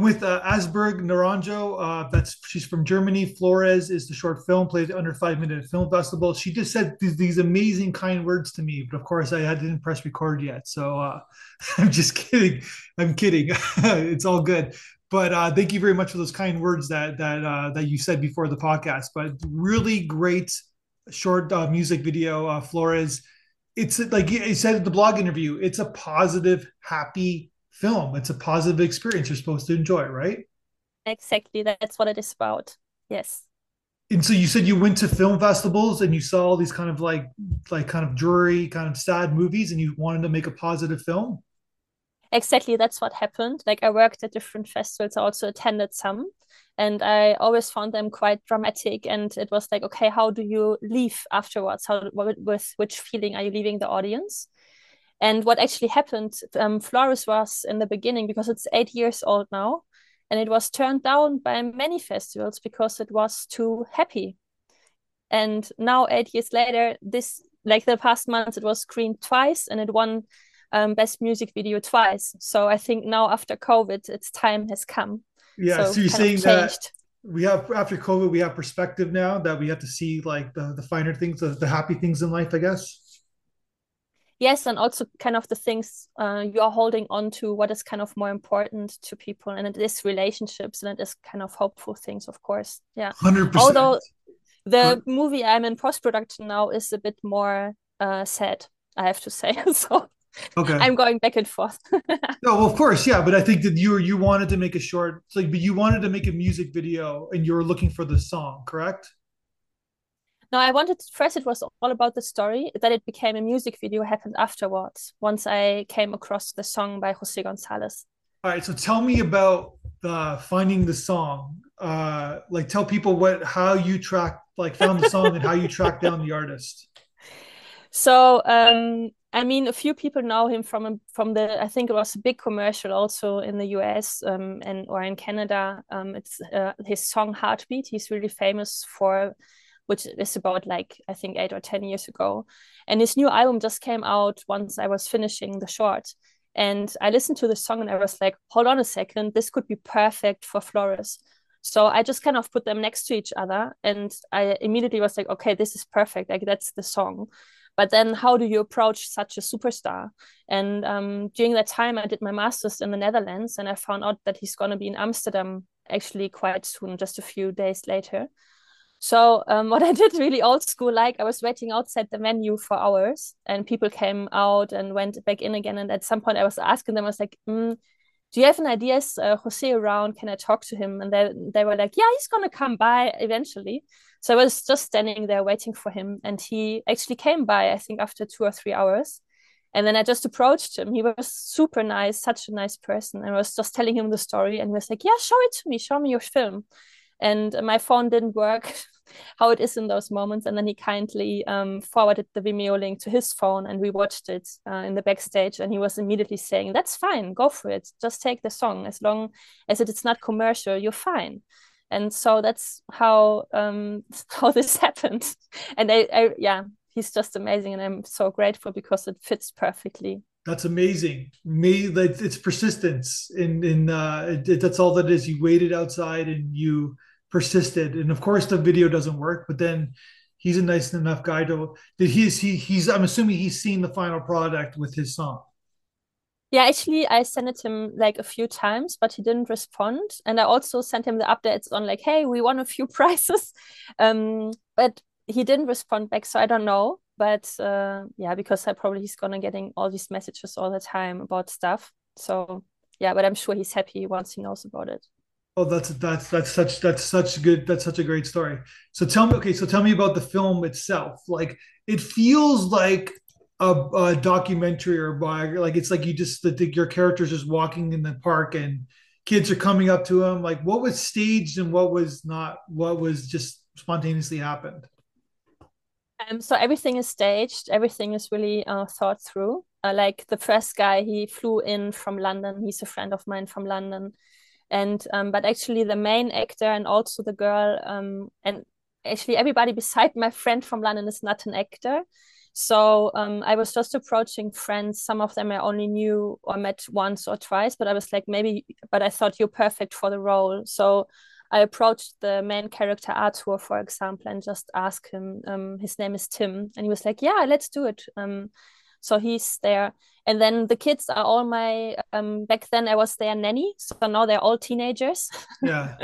With uh, Asberg Naranjo. Uh, that's she's from Germany. Flores is the short film played under five minute film festival. She just said these, these amazing kind words to me, but of course I didn't press record yet. So uh, I'm just kidding. I'm kidding. it's all good. But uh, thank you very much for those kind words that that uh, that you said before the podcast. But really great short uh, music video, Flores. It's like you said in the blog interview. It's a positive, happy film. It's a positive experience you're supposed to enjoy, right? Exactly. That's what it is about. Yes. And so you said you went to film festivals and you saw all these kind of like like kind of dreary, kind of sad movies, and you wanted to make a positive film. Exactly, that's what happened. Like I worked at different festivals, I also attended some, and I always found them quite dramatic. And it was like, okay, how do you leave afterwards? How with which feeling are you leaving the audience? And what actually happened, um, Flores was in the beginning because it's eight years old now, and it was turned down by many festivals because it was too happy. And now, eight years later, this like the past months, it was screened twice and it won um, best music video twice. So I think now after COVID, its time has come. Yeah, so, so you're saying that we have after COVID, we have perspective now that we have to see like the the finer things, the, the happy things in life, I guess yes and also kind of the things uh, you are holding on to what is kind of more important to people and it is relationships and it is kind of hopeful things of course. Yeah. 100% although the movie i'm in post-production now is a bit more uh, sad i have to say. So okay. I'm going back and forth. No well, of course yeah but i think that you you wanted to make a short like but you wanted to make a music video and you were looking for the song correct no, I wanted first. It was all about the story. That it became a music video happened afterwards. Once I came across the song by Jose Gonzalez. All right, so tell me about the finding the song. Uh, like, tell people what how you track like found the song and how you track down the artist. So, um, I mean, a few people know him from from the. I think it was a big commercial also in the U.S. Um, and or in Canada. Um, it's uh, his song "Heartbeat." He's really famous for which is about like I think eight or ten years ago. And his new album just came out once I was finishing the short. And I listened to the song and I was like, hold on a second, this could be perfect for Flores. So I just kind of put them next to each other and I immediately was like, okay, this is perfect. Like that's the song. But then how do you approach such a superstar? And um, during that time, I did my master's in the Netherlands and I found out that he's going to be in Amsterdam actually quite soon, just a few days later. So um, what I did really old school, like I was waiting outside the venue for hours, and people came out and went back in again. And at some point, I was asking them, I was like, mm, "Do you have an idea? Is uh, Jose around? Can I talk to him?" And they they were like, "Yeah, he's gonna come by eventually." So I was just standing there waiting for him, and he actually came by. I think after two or three hours. And then I just approached him. He was super nice, such a nice person. I was just telling him the story, and he was like, "Yeah, show it to me. Show me your film." And my phone didn't work how it is in those moments. And then he kindly um, forwarded the vimeo link to his phone and we watched it uh, in the backstage. And he was immediately saying that's fine. Go for it. Just take the song. As long as it's not commercial you're fine. And so that's how um, how this happened. And I, I yeah he's just amazing. And i'm so grateful because it fits perfectly. That's amazing. Me, it's persistence, and and uh, it, that's all that is. You waited outside and you persisted. And of course the video doesn't work but then he's a nice enough guy to that he's he he's i'm assuming he's seen the final product with his song. Yeah actually i sent it him like a few times but he didn't respond. And i also sent him the updates on like hey we won a few prizes. Um but he didn't respond back so i don't know. But uh yeah because i probably he's gonna getting all these messages all the time about stuff. So yeah but i'm sure he's happy once he knows about it Oh, that's that's that's such that's such good that's such a great story. So tell me, okay, so tell me about the film itself. Like it feels like a, a documentary or by like it's like you just the, your characters just walking in the park and kids are coming up to them. Like what was staged and what was not? What was just spontaneously happened? Um, so everything is staged. Everything is really uh, thought through. Uh, like the first guy, he flew in from London. He's a friend of mine from London and um, but actually the main actor and also the girl um, and actually everybody beside my friend from London is not an actor. So um, I was just approaching friends. Some of them I only knew or met once or twice, but I was like, maybe, but I thought you're perfect for the role. So I approached the main character Arthur, for example, and just asked him. Um, his name is Tim, and he was like, "Yeah, let's do it." So he's there, and then the kids are all my. Um, back then I was their nanny, so now they're all teenagers. Yeah,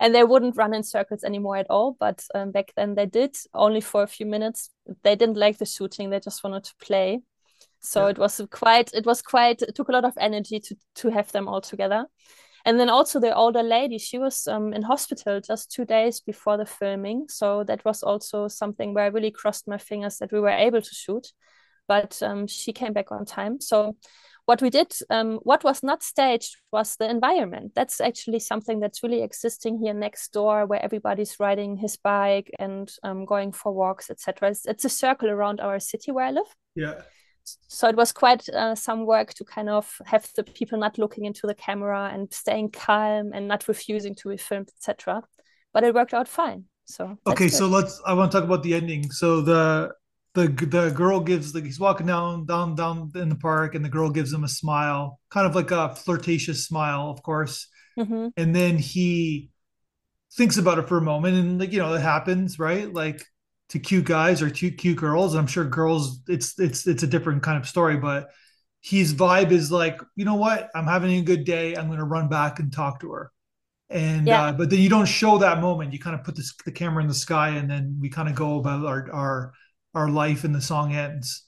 and they wouldn't run in circles anymore at all. But um, back then they did only for a few minutes. They didn't like the shooting; they just wanted to play. So yeah. it was quite. It was quite. It took a lot of energy to to have them all together and then also the older lady she was um, in hospital just two days before the filming so that was also something where i really crossed my fingers that we were able to shoot but um, she came back on time. So what we did um, what was not staged was the environment. That's actually something that's really existing here next door where everybody's riding his bike and um, going for walks etc it's, it's a circle around our city where i live. Yeah. So it was quite uh, some work to kind of have the people not looking into the camera and staying calm and not refusing to be filmed etc but it worked out fine. So okay so let's i want to talk about the ending. So the the the girl gives like he's walking down down down in the park and the girl gives him a smile kind of like a flirtatious smile of course mm-hmm. and then he thinks about it for a moment and like you know it happens right like to cute guys or to cute girls. I'm sure girls, it's it's it's a different kind of story, but his vibe is like, you know what? I'm having a good day. I'm going to run back and talk to her. And yeah. uh, but then you don't show that moment. You kind of put this, the camera in the sky, and then we kind of go about our our our life, and the song ends.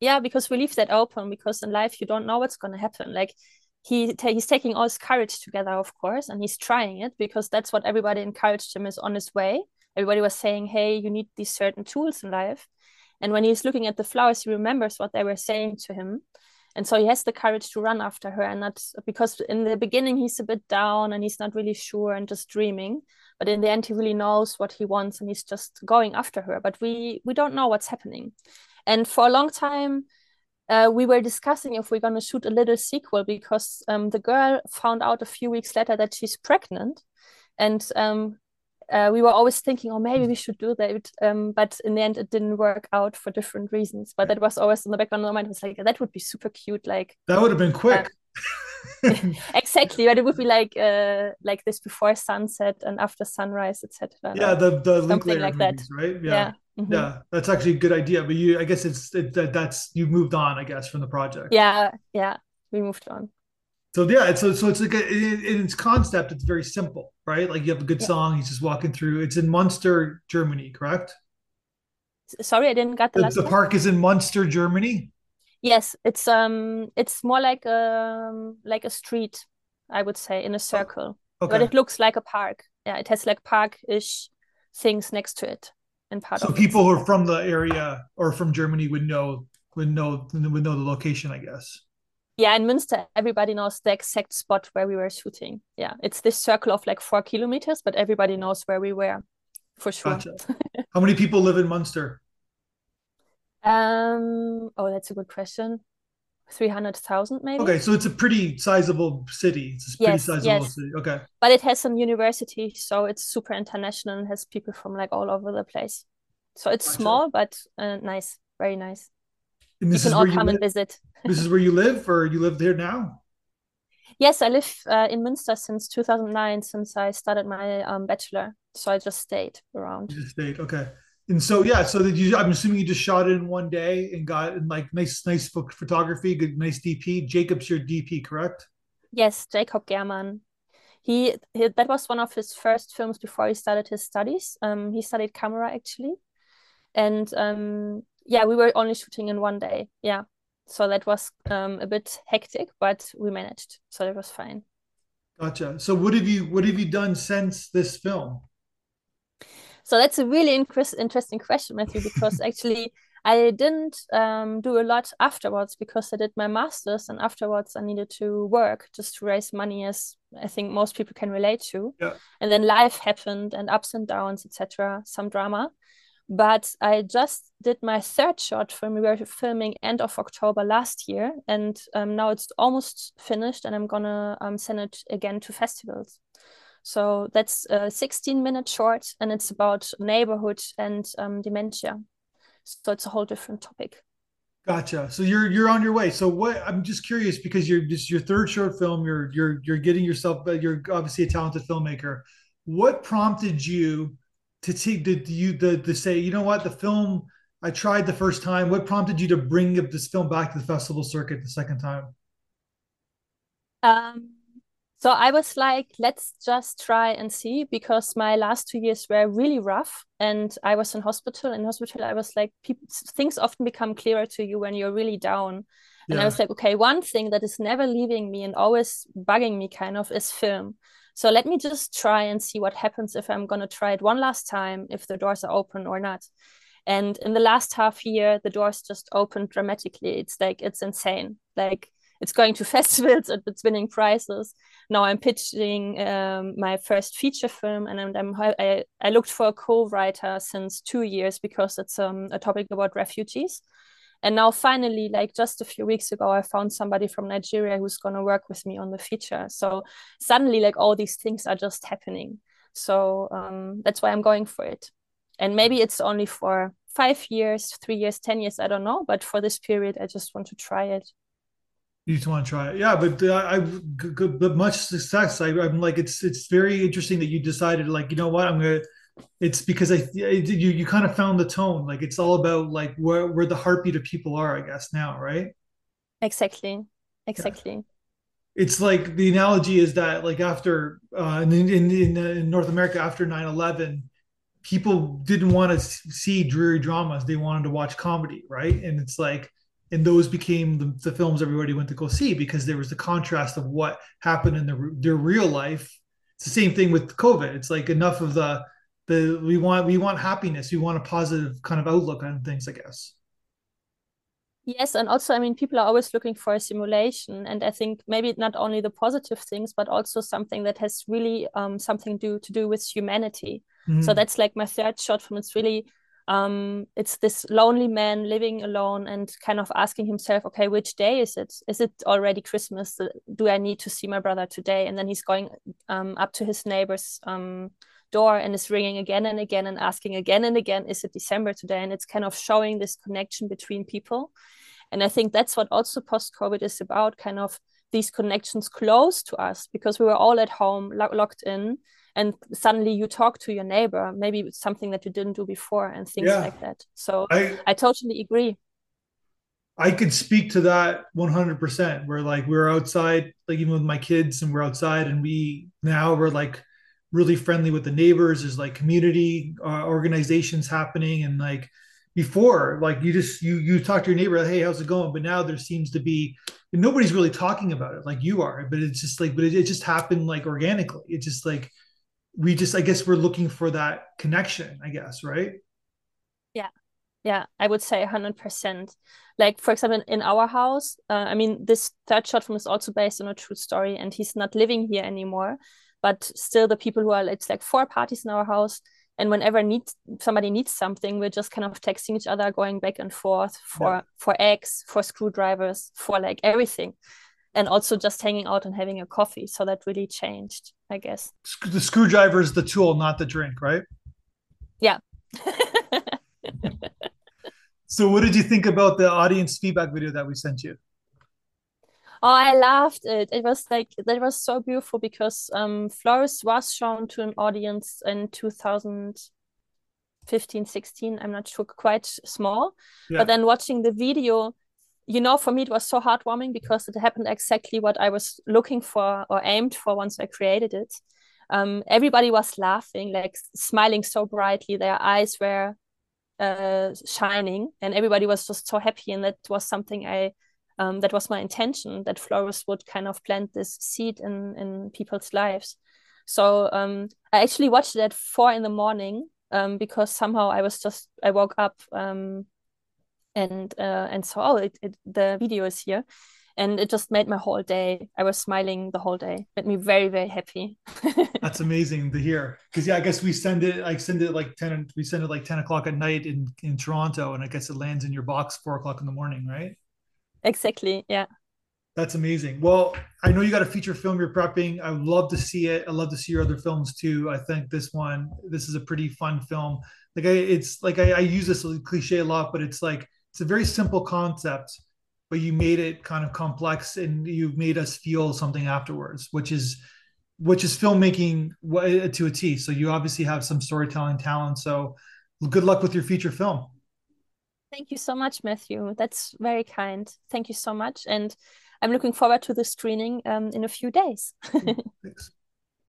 Yeah, because we leave that open. Because in life, you don't know what's going to happen. Like he he's taking all his courage together, of course, and he's trying it because that's what everybody encouraged him is on his way everybody was saying hey you need these certain tools in life and when he's looking at the flowers he remembers what they were saying to him and so he has the courage to run after her and not because in the beginning he's a bit down and he's not really sure and just dreaming but in the end he really knows what he wants and he's just going after her but we we don't know what's happening and for a long time uh, we were discussing if we're going to shoot a little sequel because um, the girl found out a few weeks later that she's pregnant and um, uh, we were always thinking, oh, maybe we should do that. Um, but in the end, it didn't work out for different reasons. But that was always in the background of my mind. It was like, that would be super cute. Like that would have been quick. Uh, exactly, but it would be like uh, like this before sunset and after sunrise, etc. Yeah, the the something like movies, that, right? Yeah. Yeah. Mm-hmm. yeah. that's actually a good idea. But you, I guess it's it, that that's you've moved on, I guess, from the project. Yeah, yeah, we moved on. So yeah, it's so, so it's like a, in its concept, it's very simple, right? Like you have a good yeah. song, he's just walking through. It's in Munster, Germany, correct? Sorry, I didn't get the, the. The park is in Munster, Germany. Yes, it's um, it's more like a um, like a street, I would say, in a circle, okay. but it looks like a park. Yeah, it has like park-ish things next to it, and part so people who are from the area or from Germany would know would know would know the location, I guess. Yeah in münster everybody knows the exact spot where we were shooting. Yeah it's this circle of like four kilometers but everybody knows where we were for sure. Gotcha. how many people live in munster um oh that's a good question 300,000 maybe okay so it's a pretty sizable city it's a pretty yes, sizable yes. city okay but it has some university so it's super international and has people from like all over the place so it's gotcha. small but uh, nice very nice and this you can all come and visit. this is where you live, or you live there now? Yes, I live uh, in Münster since 2009, since I started my um, bachelor. So I just stayed around. You just stayed, okay. And so yeah, so that you, I'm assuming you just shot it in one day and got in like nice, nice photography, good, nice DP. Jacob's your DP, correct? Yes, Jacob German. He, he, that was one of his first films before he started his studies. Um, he studied camera actually, and um, yeah, we were only shooting in one day. Yeah. So that was um, a bit hectic, but we managed. So it was fine. Gotcha. So what have you what have you done since this film? So that's a really interesting question, Matthew, because actually I didn't um, do a lot afterwards because I did my master's and afterwards I needed to work just to raise money, as I think most people can relate to. Yeah. And then life happened and ups and downs, etc. Some drama. But I just did my third short film. We were filming end of October last year, and um, now it's almost finished, and I'm gonna um, send it again to festivals. So that's a 16 minute short, and it's about neighborhood and um, dementia. So it's a whole different topic. Gotcha. So you're you're on your way. So what? I'm just curious because you're just your third short film. You're you're you're getting yourself. You're obviously a talented filmmaker. What prompted you to take did you the to say you know what the film I tried the first time. What prompted you to bring this film back to the festival circuit the second time? Um, so I was like, let's just try and see because my last two years were really rough and I was in hospital. In hospital, I was like, people, things often become clearer to you when you're really down. And yeah. I was like, okay, one thing that is never leaving me and always bugging me kind of is film. So let me just try and see what happens if I'm going to try it one last time, if the doors are open or not. And in the last half year, the doors just opened dramatically. It's like, it's insane. Like, it's going to festivals and it's winning prizes. Now I'm pitching um, my first feature film, and I'm, I'm, i I looked for a co-writer since two years because it's um, a topic about refugees. And now finally, like just a few weeks ago, I found somebody from Nigeria who's going to work with me on the feature. So suddenly, like all these things are just happening. So um, that's why I'm going for it. And maybe it's only for five years, three years, 10 years, I don't know. But for this period, I just want to try it. You just want to try it, yeah. But uh, I, but much success. I, am like, it's it's very interesting that you decided, like, you know what, I'm gonna. It's because I you you kind of found the tone. Like it's all about like where where the heartbeat of people are. I guess now, right? Exactly, exactly. Yeah. It's like the analogy is that like after uh, in, in in in North America after 9-11, people didn't want to see dreary dramas. They wanted to watch comedy, right? And it's like and those became the, the, films everybody went to go see because there was the contrast of what happened in the, their real life. It's the same thing with COVID. It's like enough of the the we want we want happiness. We want a positive kind of outlook on things. I guess. Yes, and also, I mean, people are always looking for a simulation, and I think maybe not only the positive things, but also something that has really um, something do to do with humanity. Mm-hmm. So that's like my third short film. It's really um, it's this lonely man living alone and kind of asking himself, okay, which day is it? Is it already Christmas? Do I need to see my brother today? And then he's going um, up to his neighbor's um, door and is ringing again and again and asking again and again, is it December today? And it's kind of showing this connection between people. And I think that's what also post COVID is about kind of these connections close to us because we were all at home, lo- locked in and suddenly you talk to your neighbor maybe it's something that you didn't do before and things yeah. like that so I, I totally agree I could speak to that 100%. We're like, we're outside, like even with my kids, and we're outside, and we now we're like really friendly with the neighbors. There's like community uh, organizations happening, and like before, like you just you you talk to your neighbor, hey, how's it going? But now there seems to be nobody's really talking about it like you are. But it's just like, but it, it just happened like organically. It's just like we just i guess we're looking for that connection i guess right yeah yeah i would say 100% like for example in our house uh, i mean this third short film is also based on a true story and he's not living here anymore but still the people who are it's like four parties in our house and whenever needs somebody needs something we're just kind of texting each other going back and forth for yeah. for eggs for screwdrivers for like everything and also just hanging out and having a coffee. So that really changed, I guess. The screwdriver is the tool, not the drink, right? Yeah. so, what did you think about the audience feedback video that we sent you? Oh, I loved it. It was like that was so beautiful because um Flores was shown to an audience in 2015, 16. I'm not sure, quite small. Yeah. But then watching the video, you know, for me, it was so heartwarming because it happened exactly what I was looking for or aimed for once I created it. Um, everybody was laughing, like smiling so brightly. Their eyes were uh, shining, and everybody was just so happy. And that was something I, um, that was my intention that Flores would kind of plant this seed in in people's lives. So um, I actually watched it at four in the morning um, because somehow I was just I woke up um, and uh, and so oh it, it, the video is here. And it just made my whole day. I was smiling the whole day. Made me very very happy. That's amazing to hear. Because yeah i guess we send it like send it like 10 we send it like 10 o'clock at night in in toronto and i guess it lands in your box four o'clock in the morning right exactly yeah that's amazing well i know you got a feature film you're prepping i would love to see it i love to see your other films too i think this one this is a pretty fun film like I, it's like I, I use this cliche a lot, but it's like it's a very simple concept, but you made it kind of complex and you made us feel something afterwards, which is which is filmmaking to a T. So you obviously have some storytelling talent. So good luck with your feature film. Thank you so much, Matthew. That's very kind. Thank you so much. And I'm looking forward to the screening um, in a few days. Thanks.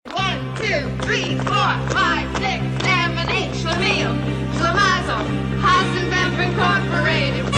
One, two, three, four, five, six, seven, eight, Schlemiel, Schlemazel, Hasenpfeffer Incorporated.